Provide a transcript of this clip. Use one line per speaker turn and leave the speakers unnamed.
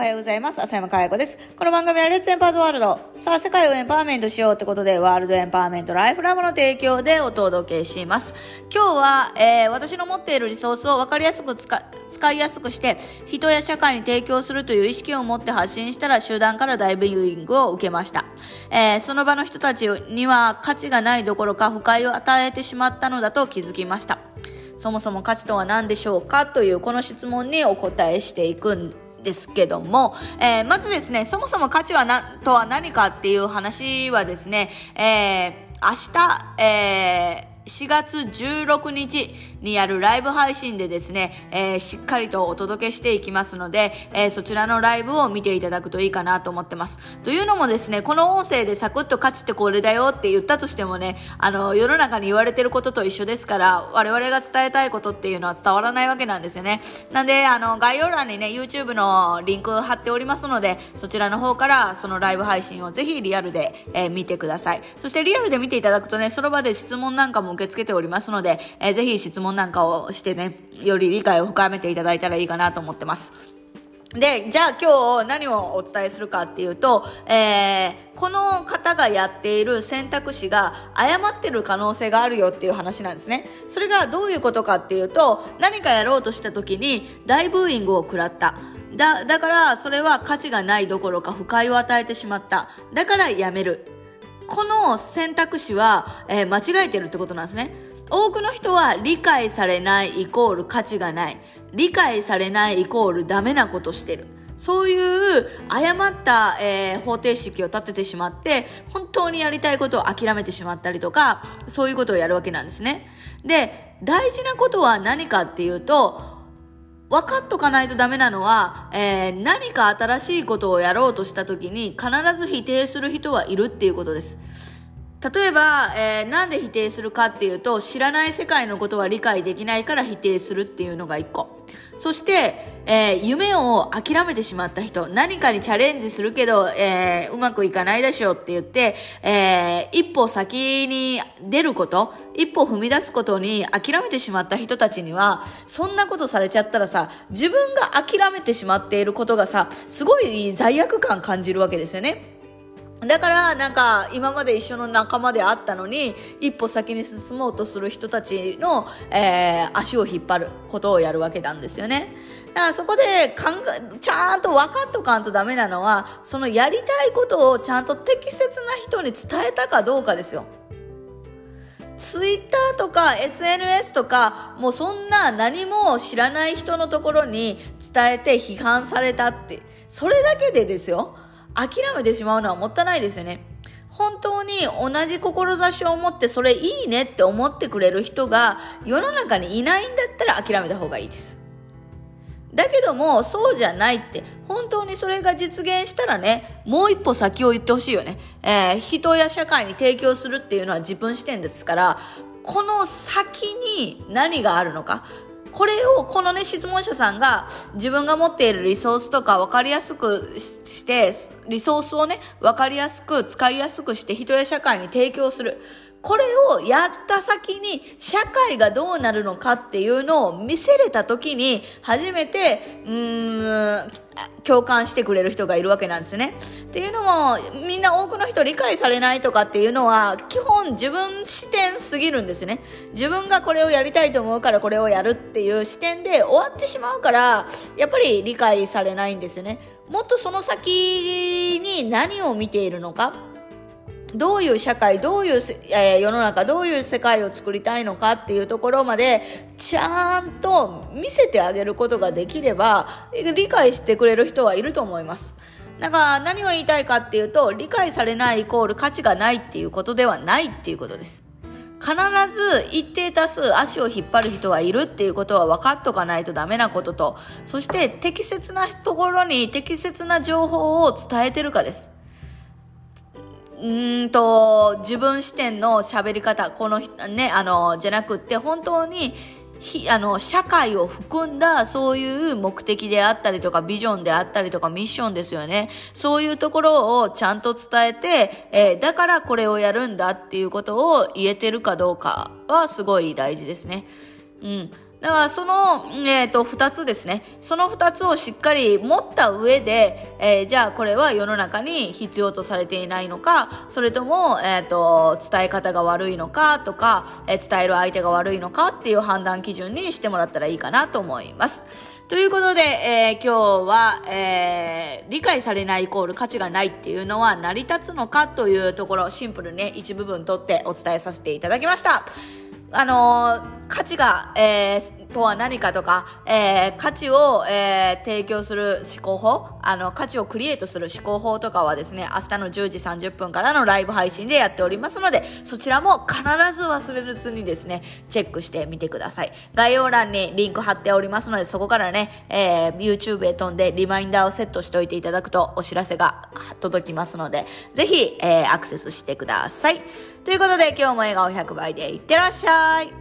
おはようございます。浅山かや子です。この番組はレッツエンパーズワールド。さあ、世界をエンパワーメントしようってことで、ワールドエンパワーメントライフラブの提供でお届けします。今日は、えー、私の持っているリソースを分かりやすく使、使いやすくして、人や社会に提供するという意識を持って発信したら、集団からダイビングを受けました。えー、その場の人たちには価値がないどころか、不快を与えてしまったのだと気づきました。そもそも価値とは何でしょうか？というこの質問にお答えしていくんですけども、えー、まずですね、そもそも価値はな、とは何かっていう話はですね、えー、明日、えー4月16日にやるライブ配信でですね、えー、しっかりとお届けしていきますので、えー、そちらのライブを見ていただくといいかなと思ってます。というのもですね、この音声でサクッと価値ってこれだよって言ったとしてもね、あの、世の中に言われてることと一緒ですから、我々が伝えたいことっていうのは伝わらないわけなんですよね。なんで、あの、概要欄にね、YouTube のリンク貼っておりますので、そちらの方からそのライブ配信をぜひリアルで、えー、見てください。そしてリアルで見ていただくとね、その場で質問なんかも受け付けておりますので、えー、ぜひ質問なんかをしてね、より理解を深めていただいたらいいかなと思ってます。で、じゃあ今日何をお伝えするかっていうと、えー、この方がやっている選択肢が誤ってる可能性があるよっていう話なんですね。それがどういうことかっていうと、何かやろうとした時に大ブーイングを食らった。だ、だからそれは価値がないどころか不快を与えてしまった。だからやめる。この選択肢は、えー、間違えてるってことなんですね。多くの人は理解されないイコール価値がない。理解されないイコールダメなことしてる。そういう誤った、えー、方程式を立ててしまって、本当にやりたいことを諦めてしまったりとか、そういうことをやるわけなんですね。で、大事なことは何かっていうと、分かっとかないとダメなのは、えー、何か新しいことをやろうとした時に必ず否定する人はいるっていうことです。例えば、えー、なんで否定するかっていうと、知らない世界のことは理解できないから否定するっていうのが一個。そして、えー、夢を諦めてしまった人、何かにチャレンジするけど、えー、うまくいかないでしょうって言って、えー、一歩先に出ること、一歩踏み出すことに諦めてしまった人たちには、そんなことされちゃったらさ、自分が諦めてしまっていることがさ、すごい罪悪感感じるわけですよね。だからなんか今まで一緒の仲間であったのに一歩先に進もうとする人たちの、えー、足を引っ張ることをやるわけなんですよね。だからそこで考えちゃんと分かっとかんとダメなのはそのやりたいことをちゃんと適切な人に伝えたかどうかですよ。ツイッターとか SNS とかもうそんな何も知らない人のところに伝えて批判されたってそれだけでですよ諦めてしまうのはもったいないですよね。本当に同じ志を持ってそれいいねって思ってくれる人が世の中にいないんだったら諦めた方がいいです。だけども、そうじゃないって、本当にそれが実現したらね、もう一歩先を言ってほしいよね。えー、人や社会に提供するっていうのは自分視点ですから、この先に何があるのか、これを、このね、質問者さんが自分が持っているリソースとか分かりやすくして、リソースをね、分かりやすく、使いやすくして人や社会に提供する。これをやった先に社会がどうなるのかっていうのを見せれた時に初めて、うーん、共感してくれる人がいるわけなんですね。っていうのも、みんな多くの人理解されないとかっていうのは、基本自分視点すぎるんですね。自分がこれをやりたいと思うからこれをやるっていう視点で終わってしまうから、やっぱり理解されないんですよね。もっとその先に何を見ているのか。どういう社会、どういう、えー、世の中、どういう世界を作りたいのかっていうところまで、ちゃんと見せてあげることができれば、理解してくれる人はいると思います。だから何を言いたいかっていうと、理解されないイコール価値がないっていうことではないっていうことです。必ず一定多数足を引っ張る人はいるっていうことは分かっとかないとダメなことと、そして適切なところに適切な情報を伝えてるかです。うんと、自分視点の喋り方、この、ね、あの、じゃなくって、本当に、ひあの社会を含んだそういう目的であったりとかビジョンであったりとかミッションですよね。そういうところをちゃんと伝えて、えー、だからこれをやるんだっていうことを言えてるかどうかはすごい大事ですね。うん。だからその、えっ、と、二つですね。その二つをしっかり持った上で、えー、じゃあこれは世の中に必要とされていないのか、それとも、えっ、と、伝え方が悪いのかとか、えー、伝える相手が悪いのかっていう判断基準にしてもらったらいいかなと思います。ということで、えー、今日は、えー、理解されないイコール価値がないっていうのは成り立つのかというところ、シンプルにね、一部分取ってお伝えさせていただきました。あのー、価値が、えー、とは何かとか、えー、価値を、えー、提供する思考法、あの、価値をクリエイトする思考法とかはですね、明日の10時30分からのライブ配信でやっておりますので、そちらも必ず忘れずにですね、チェックしてみてください。概要欄にリンク貼っておりますので、そこからね、えー、YouTube へ飛んでリマインダーをセットしておいていただくとお知らせが届きますので、ぜひ、えー、アクセスしてください。ということで今日も笑顔100倍でいってらっしゃい。